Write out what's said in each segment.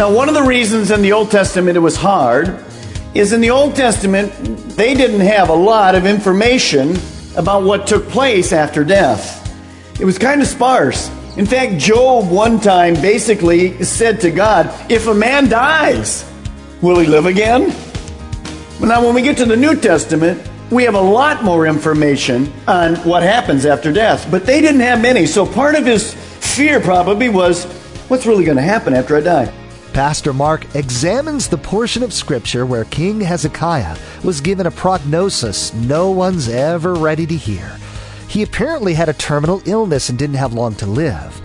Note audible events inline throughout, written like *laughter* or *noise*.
Now, one of the reasons in the Old Testament it was hard is in the Old Testament, they didn't have a lot of information about what took place after death. It was kind of sparse. In fact, Job one time basically said to God, If a man dies, will he live again? Now, when we get to the New Testament, we have a lot more information on what happens after death, but they didn't have many. So part of his fear probably was, What's really going to happen after I die? Pastor Mark examines the portion of Scripture where King Hezekiah was given a prognosis no one's ever ready to hear. He apparently had a terminal illness and didn't have long to live.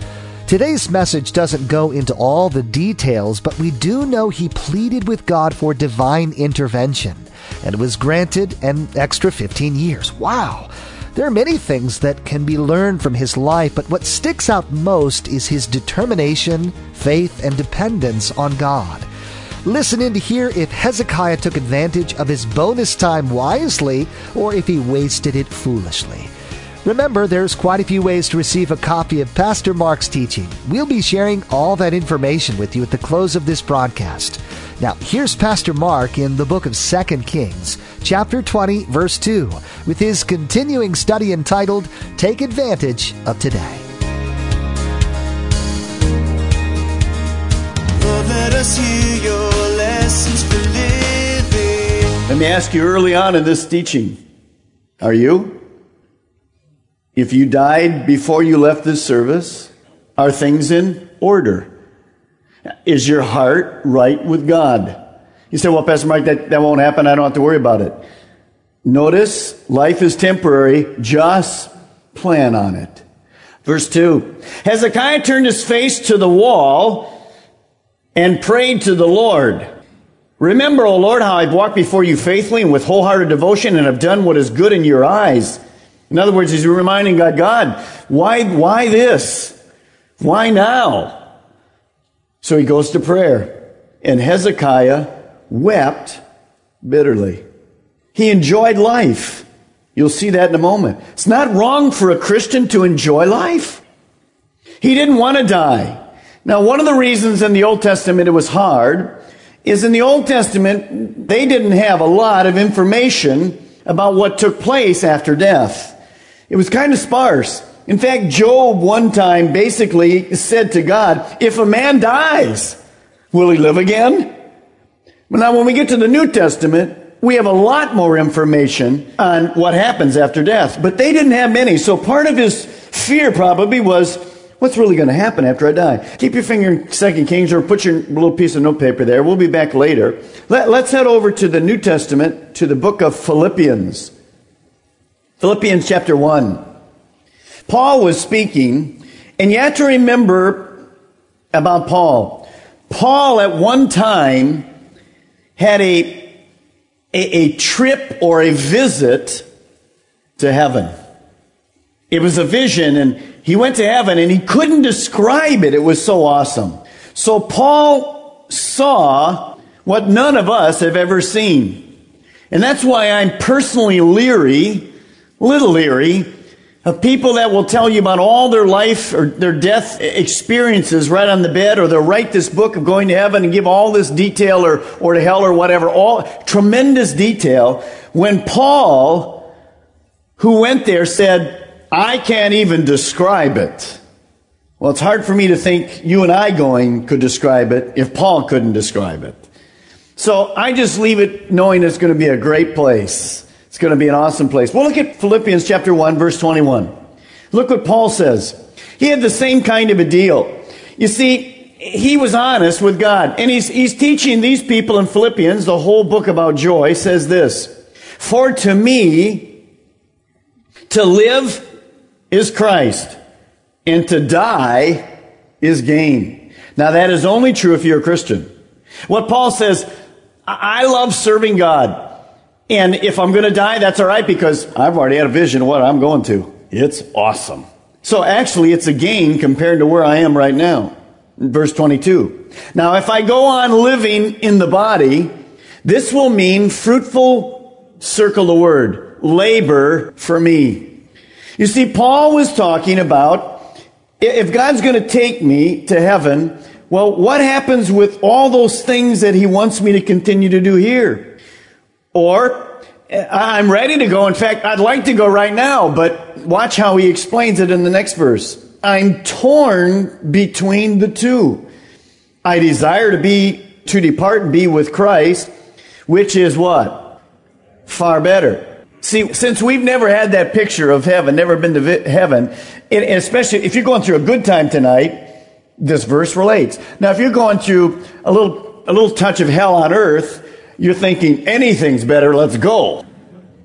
Today's message doesn't go into all the details, but we do know he pleaded with God for divine intervention and was granted an extra 15 years. Wow! There are many things that can be learned from his life, but what sticks out most is his determination, faith, and dependence on God. Listen in to hear if Hezekiah took advantage of his bonus time wisely or if he wasted it foolishly. Remember, there's quite a few ways to receive a copy of Pastor Mark's teaching. We'll be sharing all that information with you at the close of this broadcast. Now, here's Pastor Mark in the book of 2 Kings, chapter 20, verse 2, with his continuing study entitled Take Advantage of Today. Lord, let us hear your lessons for living. Let me ask you early on in this teaching Are you? If you died before you left this service, are things in order? Is your heart right with God? You say, well, Pastor Mike, that, that won't happen. I don't have to worry about it. Notice life is temporary. Just plan on it. Verse 2 Hezekiah turned his face to the wall and prayed to the Lord. Remember, O Lord, how I've walked before you faithfully and with wholehearted devotion and have done what is good in your eyes. In other words, he's reminding God, God, why, why this? Why now? So he goes to prayer. And Hezekiah wept bitterly. He enjoyed life. You'll see that in a moment. It's not wrong for a Christian to enjoy life. He didn't want to die. Now, one of the reasons in the Old Testament it was hard is in the Old Testament, they didn't have a lot of information about what took place after death. It was kind of sparse. In fact, Job one time basically said to God, if a man dies, will he live again? But now when we get to the New Testament, we have a lot more information on what happens after death, but they didn't have many. So part of his fear probably was, what's really going to happen after I die? Keep your finger in 2 Kings or put your little piece of notepaper there. We'll be back later. Let, let's head over to the New Testament, to the book of Philippians. Philippians chapter 1. Paul was speaking, and you have to remember about Paul. Paul at one time had a, a, a, trip or a visit to heaven. It was a vision, and he went to heaven and he couldn't describe it. It was so awesome. So Paul saw what none of us have ever seen. And that's why I'm personally leery, little leery, of people that will tell you about all their life or their death experiences right on the bed, or they'll write this book of going to heaven and give all this detail or, or to hell or whatever, all tremendous detail. When Paul, who went there, said, I can't even describe it. Well, it's hard for me to think you and I going could describe it if Paul couldn't describe it. So I just leave it knowing it's going to be a great place. It's going to be an awesome place. Well, look at Philippians chapter 1, verse 21. Look what Paul says. He had the same kind of a deal. You see, he was honest with God. And he's, he's teaching these people in Philippians, the whole book about joy says this, For to me, to live is Christ, and to die is gain. Now that is only true if you're a Christian. What Paul says, I love serving God. And if I'm going to die, that's all right because I've already had a vision of what I'm going to. It's awesome. So actually, it's a gain compared to where I am right now. Verse 22. Now, if I go on living in the body, this will mean fruitful, circle the word, labor for me. You see, Paul was talking about if God's going to take me to heaven, well, what happens with all those things that he wants me to continue to do here? Or, uh, I'm ready to go. In fact, I'd like to go right now, but watch how he explains it in the next verse. I'm torn between the two. I desire to be, to depart and be with Christ, which is what? Far better. See, since we've never had that picture of heaven, never been to vi- heaven, and especially if you're going through a good time tonight, this verse relates. Now, if you're going through a little, a little touch of hell on earth, you're thinking anything's better, let's go.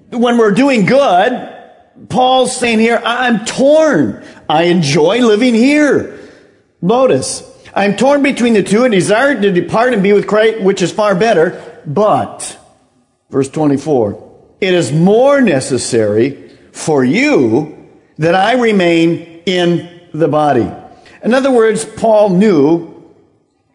When we're doing good, Paul's saying here, I'm torn. I enjoy living here. Notice, I'm torn between the two and desire to depart and be with Christ, which is far better, but, verse 24, it is more necessary for you that I remain in the body. In other words, Paul knew,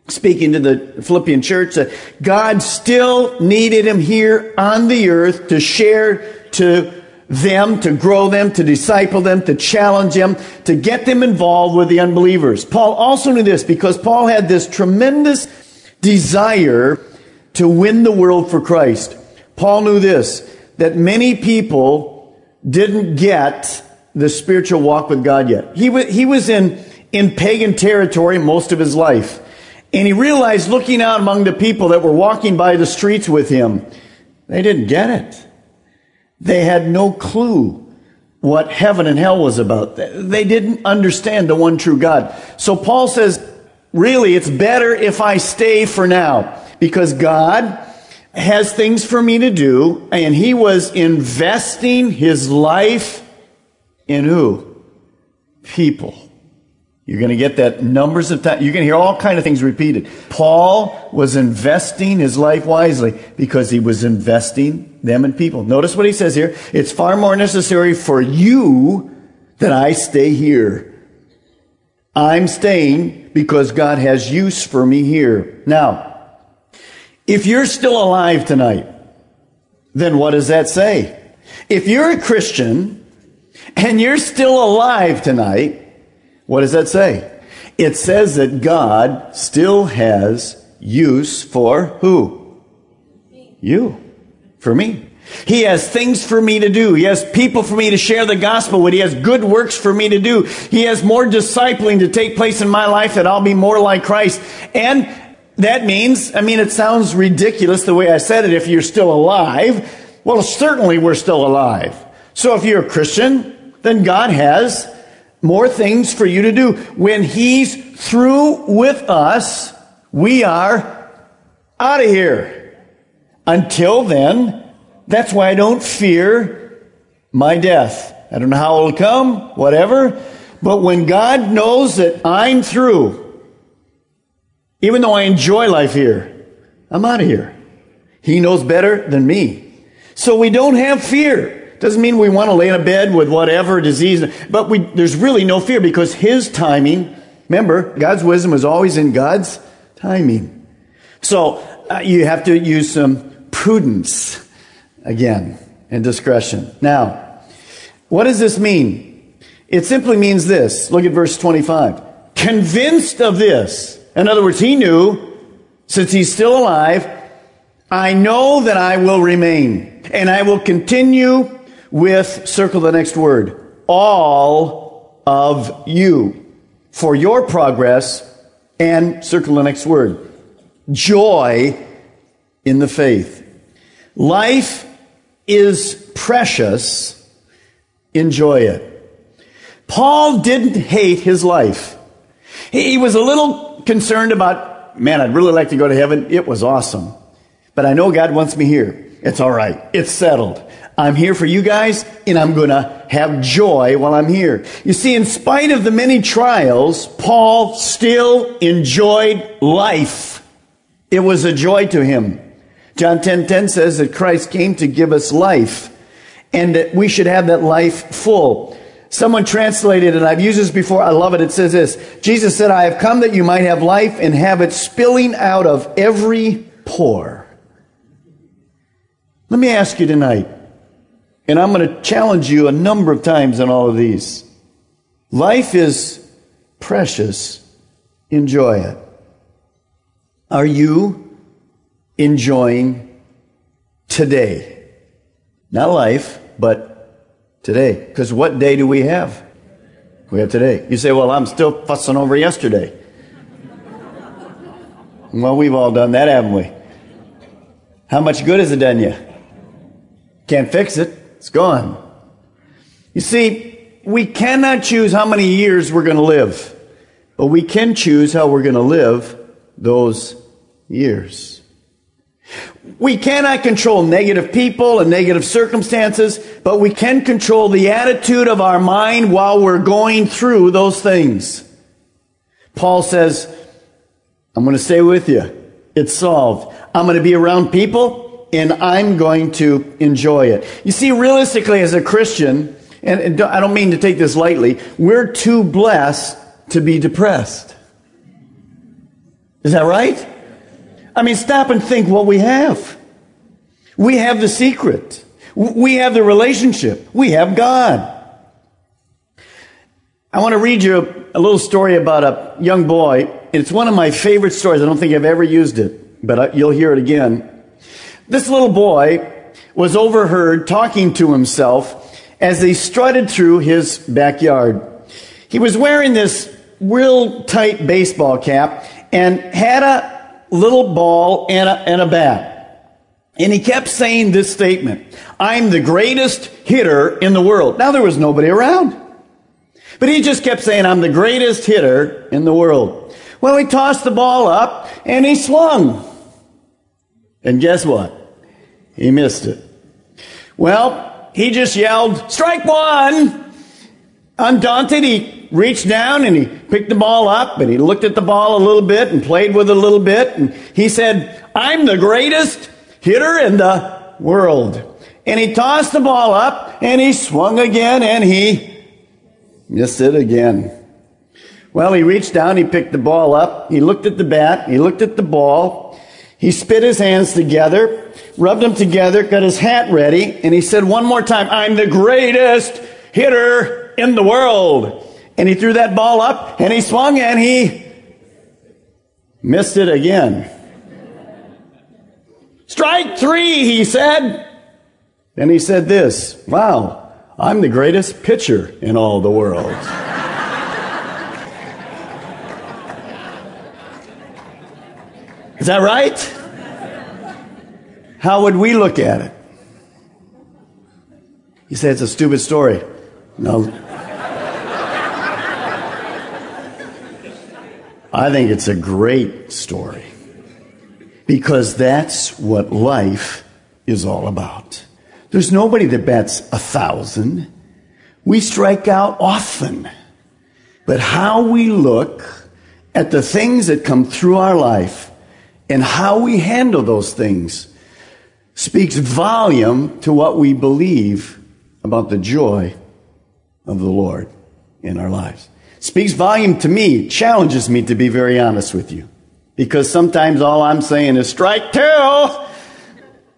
speaking to the Philippian church, that God still needed him here on the earth to share to them, to grow them, to disciple them, to challenge them, to get them involved with the unbelievers. Paul also knew this because Paul had this tremendous desire to win the world for Christ. Paul knew this that many people didn't get the spiritual walk with God yet. He, was, he was in, in pagan territory most of his life. And he realized looking out among the people that were walking by the streets with him, they didn't get it. They had no clue what heaven and hell was about. They didn't understand the one true God. So Paul says, really, it's better if I stay for now because God has things for me to do, and he was investing his life in who? People. You're going to get that numbers of times. You're going to hear all kind of things repeated. Paul was investing his life wisely because he was investing them in people. Notice what he says here. It's far more necessary for you that I stay here. I'm staying because God has use for me here. Now, if you're still alive tonight, then what does that say? If you're a Christian and you're still alive tonight, what does that say? It says that God still has use for who? You. For me. He has things for me to do. He has people for me to share the gospel with. He has good works for me to do. He has more discipling to take place in my life that I'll be more like Christ. And that means, I mean, it sounds ridiculous the way I said it if you're still alive. Well, certainly we're still alive. So if you're a Christian, then God has more things for you to do. When He's through with us, we are out of here. Until then, that's why I don't fear my death. I don't know how it'll come, whatever. But when God knows that I'm through, even though I enjoy life here, I'm out of here. He knows better than me. So we don't have fear. Doesn't mean we want to lay in a bed with whatever disease, but we, there's really no fear because His timing, remember, God's wisdom is always in God's timing. So uh, you have to use some prudence again and discretion. Now, what does this mean? It simply means this. Look at verse 25. Convinced of this, in other words, he knew, since he's still alive, I know that I will remain. And I will continue with, circle the next word, all of you for your progress and circle the next word, joy in the faith. Life is precious. Enjoy it. Paul didn't hate his life. He was a little concerned about, man, I'd really like to go to heaven. It was awesome. But I know God wants me here. It's all right. It's settled. I'm here for you guys and I'm going to have joy while I'm here. You see, in spite of the many trials, Paul still enjoyed life. It was a joy to him. John 10:10 10, 10 says that Christ came to give us life and that we should have that life full. Someone translated, and I've used this before, I love it. It says this Jesus said, I have come that you might have life and have it spilling out of every pore. Let me ask you tonight, and I'm going to challenge you a number of times in all of these. Life is precious. Enjoy it. Are you enjoying today? Not life, but today. Because what day do we have? We have today. You say, well, I'm still fussing over yesterday. *laughs* well, we've all done that, haven't we? How much good has it done you? Can't fix it. It's gone. You see, we cannot choose how many years we're going to live, but we can choose how we're going to live those years. We cannot control negative people and negative circumstances, but we can control the attitude of our mind while we're going through those things. Paul says, I'm going to stay with you. It's solved. I'm going to be around people and I'm going to enjoy it. You see, realistically, as a Christian, and I don't mean to take this lightly, we're too blessed to be depressed. Is that right? I mean, stop and think what we have. We have the secret. We have the relationship. We have God. I want to read you a little story about a young boy. It's one of my favorite stories. I don't think I've ever used it, but you'll hear it again. This little boy was overheard talking to himself as he strutted through his backyard. He was wearing this real tight baseball cap and had a little ball and a, and a bat. And he kept saying this statement I'm the greatest hitter in the world. Now, there was nobody around. But he just kept saying, I'm the greatest hitter in the world. Well, he tossed the ball up and he swung. And guess what? He missed it. Well, he just yelled, strike one! Undaunted, he reached down and he picked the ball up and he looked at the ball a little bit and played with it a little bit and he said, I'm the greatest hitter in the world. And he tossed the ball up and he swung again and he missed it again. Well, he reached down, he picked the ball up, he looked at the bat, he looked at the ball, he spit his hands together, rubbed them together, got his hat ready, and he said one more time, I'm the greatest hitter in the world. And he threw that ball up and he swung and he missed it again. Strike three, he said. Then he said this Wow, I'm the greatest pitcher in all the world. *laughs* Is that right? How would we look at it? You say it's a stupid story. No. I think it's a great story because that's what life is all about. There's nobody that bats a thousand. We strike out often. But how we look at the things that come through our life and how we handle those things speaks volume to what we believe about the joy of the Lord in our lives. Speaks volume to me, challenges me to be very honest with you. Because sometimes all I'm saying is strike two.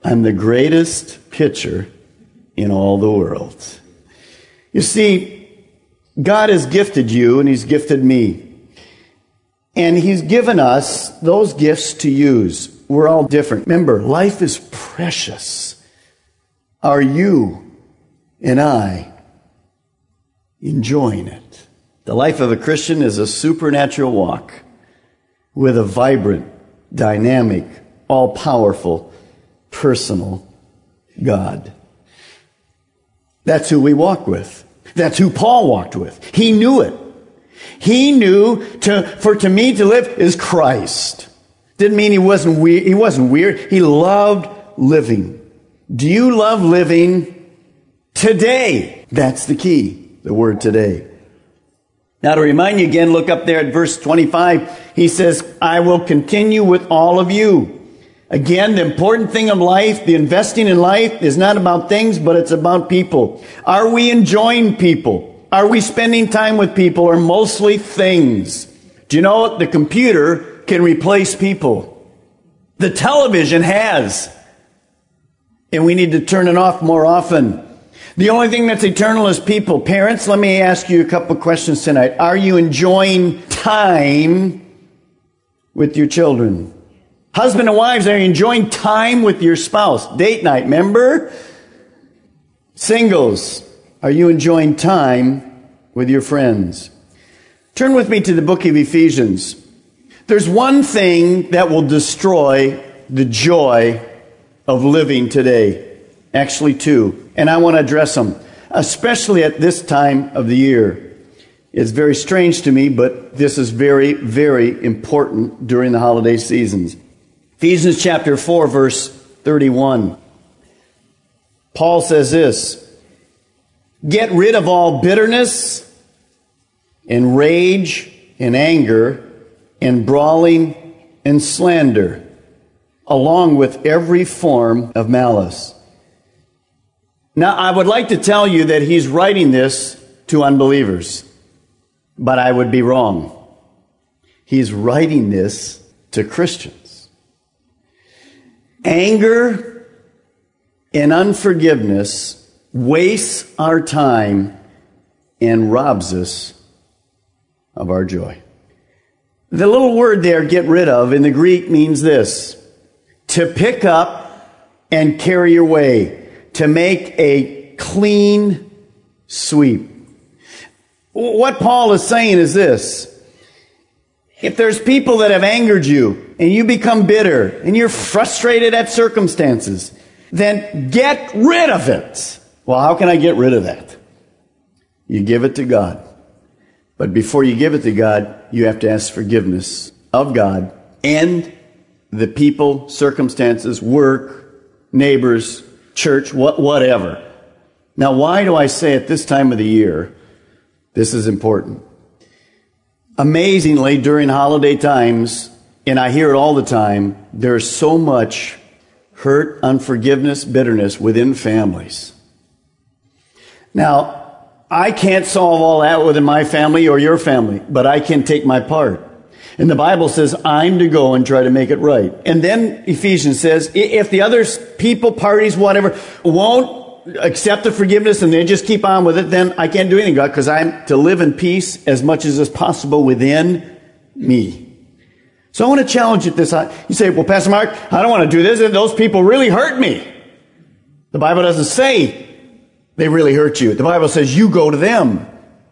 I'm the greatest pitcher in all the world. You see, God has gifted you and He's gifted me. And He's given us those gifts to use. We're all different. Remember, life is precious. Are you and I enjoying it? The life of a Christian is a supernatural walk with a vibrant, dynamic, all powerful, personal God. That's who we walk with. That's who Paul walked with. He knew it. He knew to, for to me to live is Christ. Didn't mean he wasn't weird. He wasn't weird. He loved living. Do you love living today? That's the key. The word today. Now to remind you again, look up there at verse 25. He says, I will continue with all of you. Again, the important thing of life, the investing in life is not about things, but it's about people. Are we enjoying people? Are we spending time with people or mostly things? Do you know the computer can replace people? The television has. And we need to turn it off more often. The only thing that's eternal is people. Parents, let me ask you a couple questions tonight. Are you enjoying time with your children? Husband and wives, are you enjoying time with your spouse? Date night, remember? Singles, are you enjoying time with your friends? Turn with me to the book of Ephesians. There's one thing that will destroy the joy of living today. Actually, two. And I want to address them, especially at this time of the year. It's very strange to me, but this is very, very important during the holiday seasons. Ephesians chapter 4, verse 31. Paul says this Get rid of all bitterness and rage and anger and brawling and slander, along with every form of malice. Now, I would like to tell you that he's writing this to unbelievers, but I would be wrong. He's writing this to Christians. Anger and unforgiveness wastes our time and robs us of our joy. The little word there, get rid of, in the Greek means this to pick up and carry away, to make a clean sweep. What Paul is saying is this if there's people that have angered you and you become bitter and you're frustrated at circumstances, then get rid of it. Well, how can I get rid of that? You give it to God. But before you give it to God, you have to ask forgiveness of God and the people, circumstances, work, neighbors, church, what, whatever. Now, why do I say at this time of the year this is important? Amazingly, during holiday times, and I hear it all the time, there's so much hurt, unforgiveness, bitterness within families. Now, I can't solve all that within my family or your family, but I can take my part. And the Bible says I'm to go and try to make it right. And then Ephesians says if the other people, parties, whatever, won't accept the forgiveness and they just keep on with it, then I can't do anything, God, because I'm to live in peace as much as is possible within me. So I want to challenge you this. You say, well, Pastor Mark, I don't want to do this. and Those people really hurt me. The Bible doesn't say they really hurt you. The Bible says you go to them.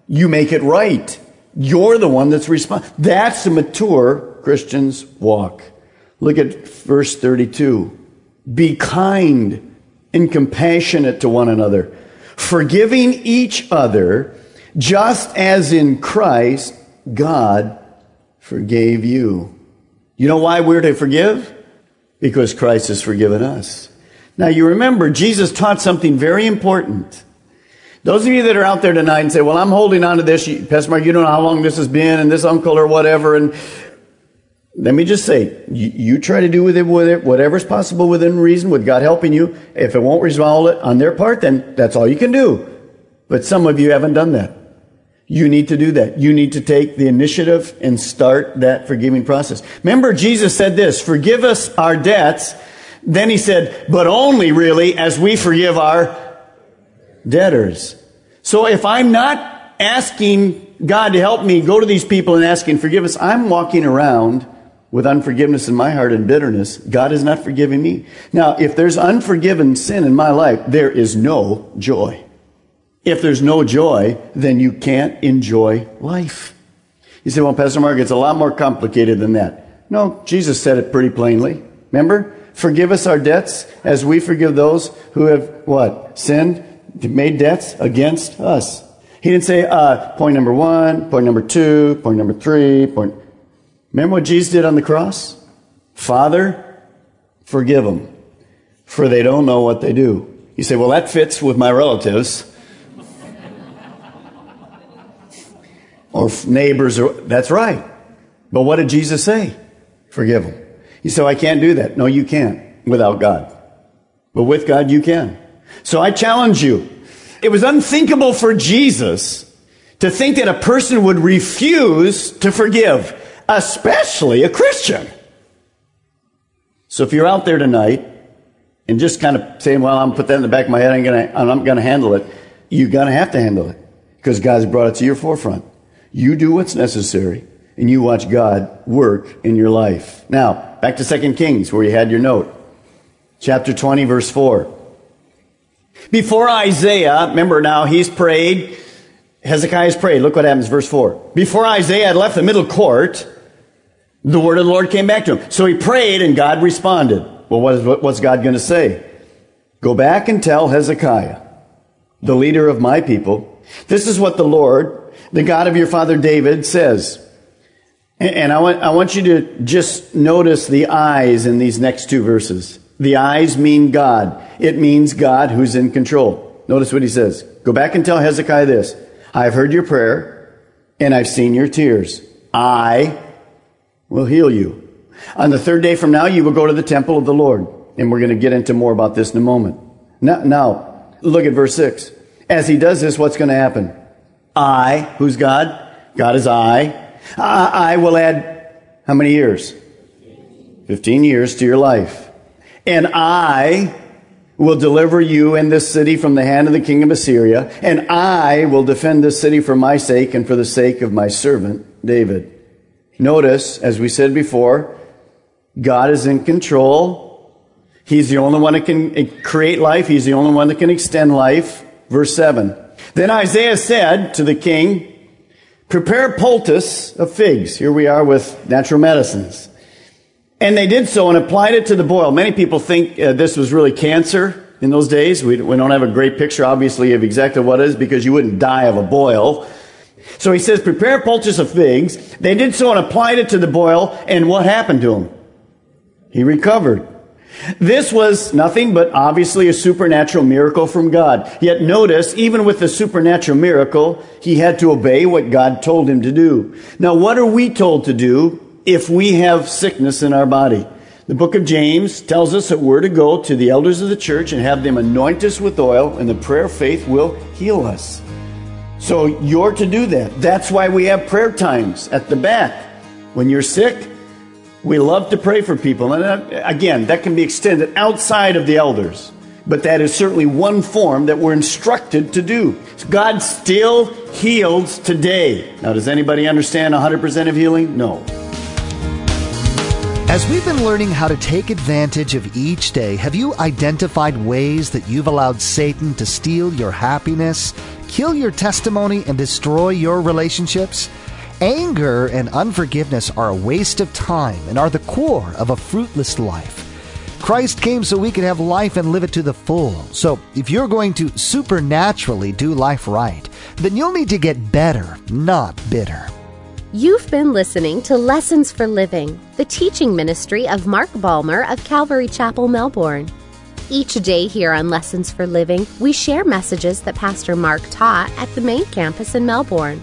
You make it right. You're the one that's responsible. That's the mature Christian's walk. Look at verse 32. Be kind and compassionate to one another, forgiving each other, just as in Christ God forgave you. You know why we're to forgive? Because Christ has forgiven us. Now you remember, Jesus taught something very important. Those of you that are out there tonight and say, well, I'm holding on to this, Pastor Mark, you don't know how long this has been and this uncle or whatever. And let me just say, you, you try to do with it, with it whatever's possible within reason, with God helping you. If it won't resolve it on their part, then that's all you can do. But some of you haven't done that. You need to do that. You need to take the initiative and start that forgiving process. Remember, Jesus said this, forgive us our debts. Then he said, but only really as we forgive our debtors. So if I'm not asking God to help me go to these people and asking forgiveness, I'm walking around with unforgiveness in my heart and bitterness. God is not forgiving me. Now, if there's unforgiven sin in my life, there is no joy. If there's no joy, then you can't enjoy life. You say, well, Pastor Mark, it's a lot more complicated than that. No, Jesus said it pretty plainly. Remember? Forgive us our debts as we forgive those who have what? Sinned, made debts against us. He didn't say, uh, point number one, point number two, point number three, point. Remember what Jesus did on the cross? Father, forgive them, for they don't know what they do. You say, well, that fits with my relatives. *laughs* or neighbors, or, that's right. But what did Jesus say? Forgive them. You say, oh, I can't do that. No, you can't without God. But with God, you can. So I challenge you. It was unthinkable for Jesus to think that a person would refuse to forgive, especially a Christian. So if you're out there tonight and just kind of saying, well, I'm put that in the back of my head, I'm gonna, I'm gonna handle it, you're gonna have to handle it because God's brought it to your forefront. You do what's necessary and you watch God work in your life. Now, back to 2 Kings where you had your note. Chapter 20 verse 4. Before Isaiah, remember now, he's prayed. Hezekiah's prayed. Look what happens, verse 4. Before Isaiah had left the middle court, the word of the Lord came back to him. So he prayed and God responded. Well, what is, what's God going to say? Go back and tell Hezekiah, the leader of my people, this is what the Lord, the God of your father David says. And I want, I want you to just notice the eyes in these next two verses. The eyes mean God. It means God who's in control. Notice what he says. Go back and tell Hezekiah this. I've heard your prayer and I've seen your tears. I will heal you. On the third day from now, you will go to the temple of the Lord. And we're going to get into more about this in a moment. Now, now look at verse six. As he does this, what's going to happen? I, who's God? God is I. I, I will add how many years? 15 years to your life. And I will deliver you and this city from the hand of the king of Assyria, and I will defend this city for my sake and for the sake of my servant David. Notice, as we said before, God is in control. He's the only one that can create life. He's the only one that can extend life. Verse 7. Then Isaiah said to the king, Prepare poultice of figs. Here we are with natural medicines. And they did so and applied it to the boil. Many people think uh, this was really cancer in those days. We, we don't have a great picture, obviously, of exactly what it is because you wouldn't die of a boil. So he says, prepare poultice of figs. They did so and applied it to the boil. And what happened to him? He recovered. This was nothing but obviously a supernatural miracle from God. Yet notice, even with the supernatural miracle, he had to obey what God told him to do. Now, what are we told to do if we have sickness in our body. The book of James tells us that we're to go to the elders of the church and have them anoint us with oil, and the prayer of faith will heal us. So you're to do that. That's why we have prayer times at the back. When you're sick, we love to pray for people. And uh, again, that can be extended outside of the elders. But that is certainly one form that we're instructed to do. God still heals today. Now, does anybody understand 100% of healing? No. As we've been learning how to take advantage of each day, have you identified ways that you've allowed Satan to steal your happiness, kill your testimony, and destroy your relationships? Anger and unforgiveness are a waste of time and are the core of a fruitless life. Christ came so we could have life and live it to the full. So, if you're going to supernaturally do life right, then you'll need to get better, not bitter. You've been listening to Lessons for Living, the teaching ministry of Mark Balmer of Calvary Chapel, Melbourne. Each day here on Lessons for Living, we share messages that Pastor Mark taught at the main campus in Melbourne.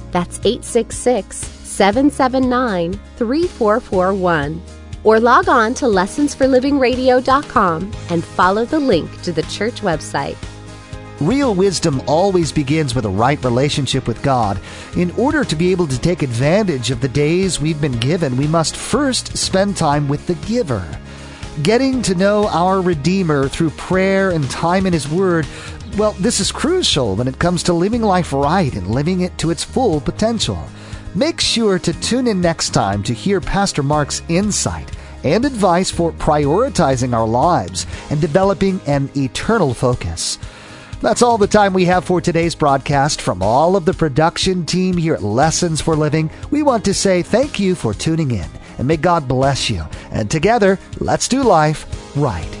That's 866 779 3441 or log on to lessonsforlivingradio.com and follow the link to the church website. Real wisdom always begins with a right relationship with God. In order to be able to take advantage of the days we've been given, we must first spend time with the giver. Getting to know our Redeemer through prayer and time in His Word Well, this is crucial when it comes to living life right and living it to its full potential. Make sure to tune in next time to hear Pastor Mark's insight and advice for prioritizing our lives and developing an eternal focus. That's all the time we have for today's broadcast. From all of the production team here at Lessons for Living, we want to say thank you for tuning in and may God bless you. And together, let's do life right.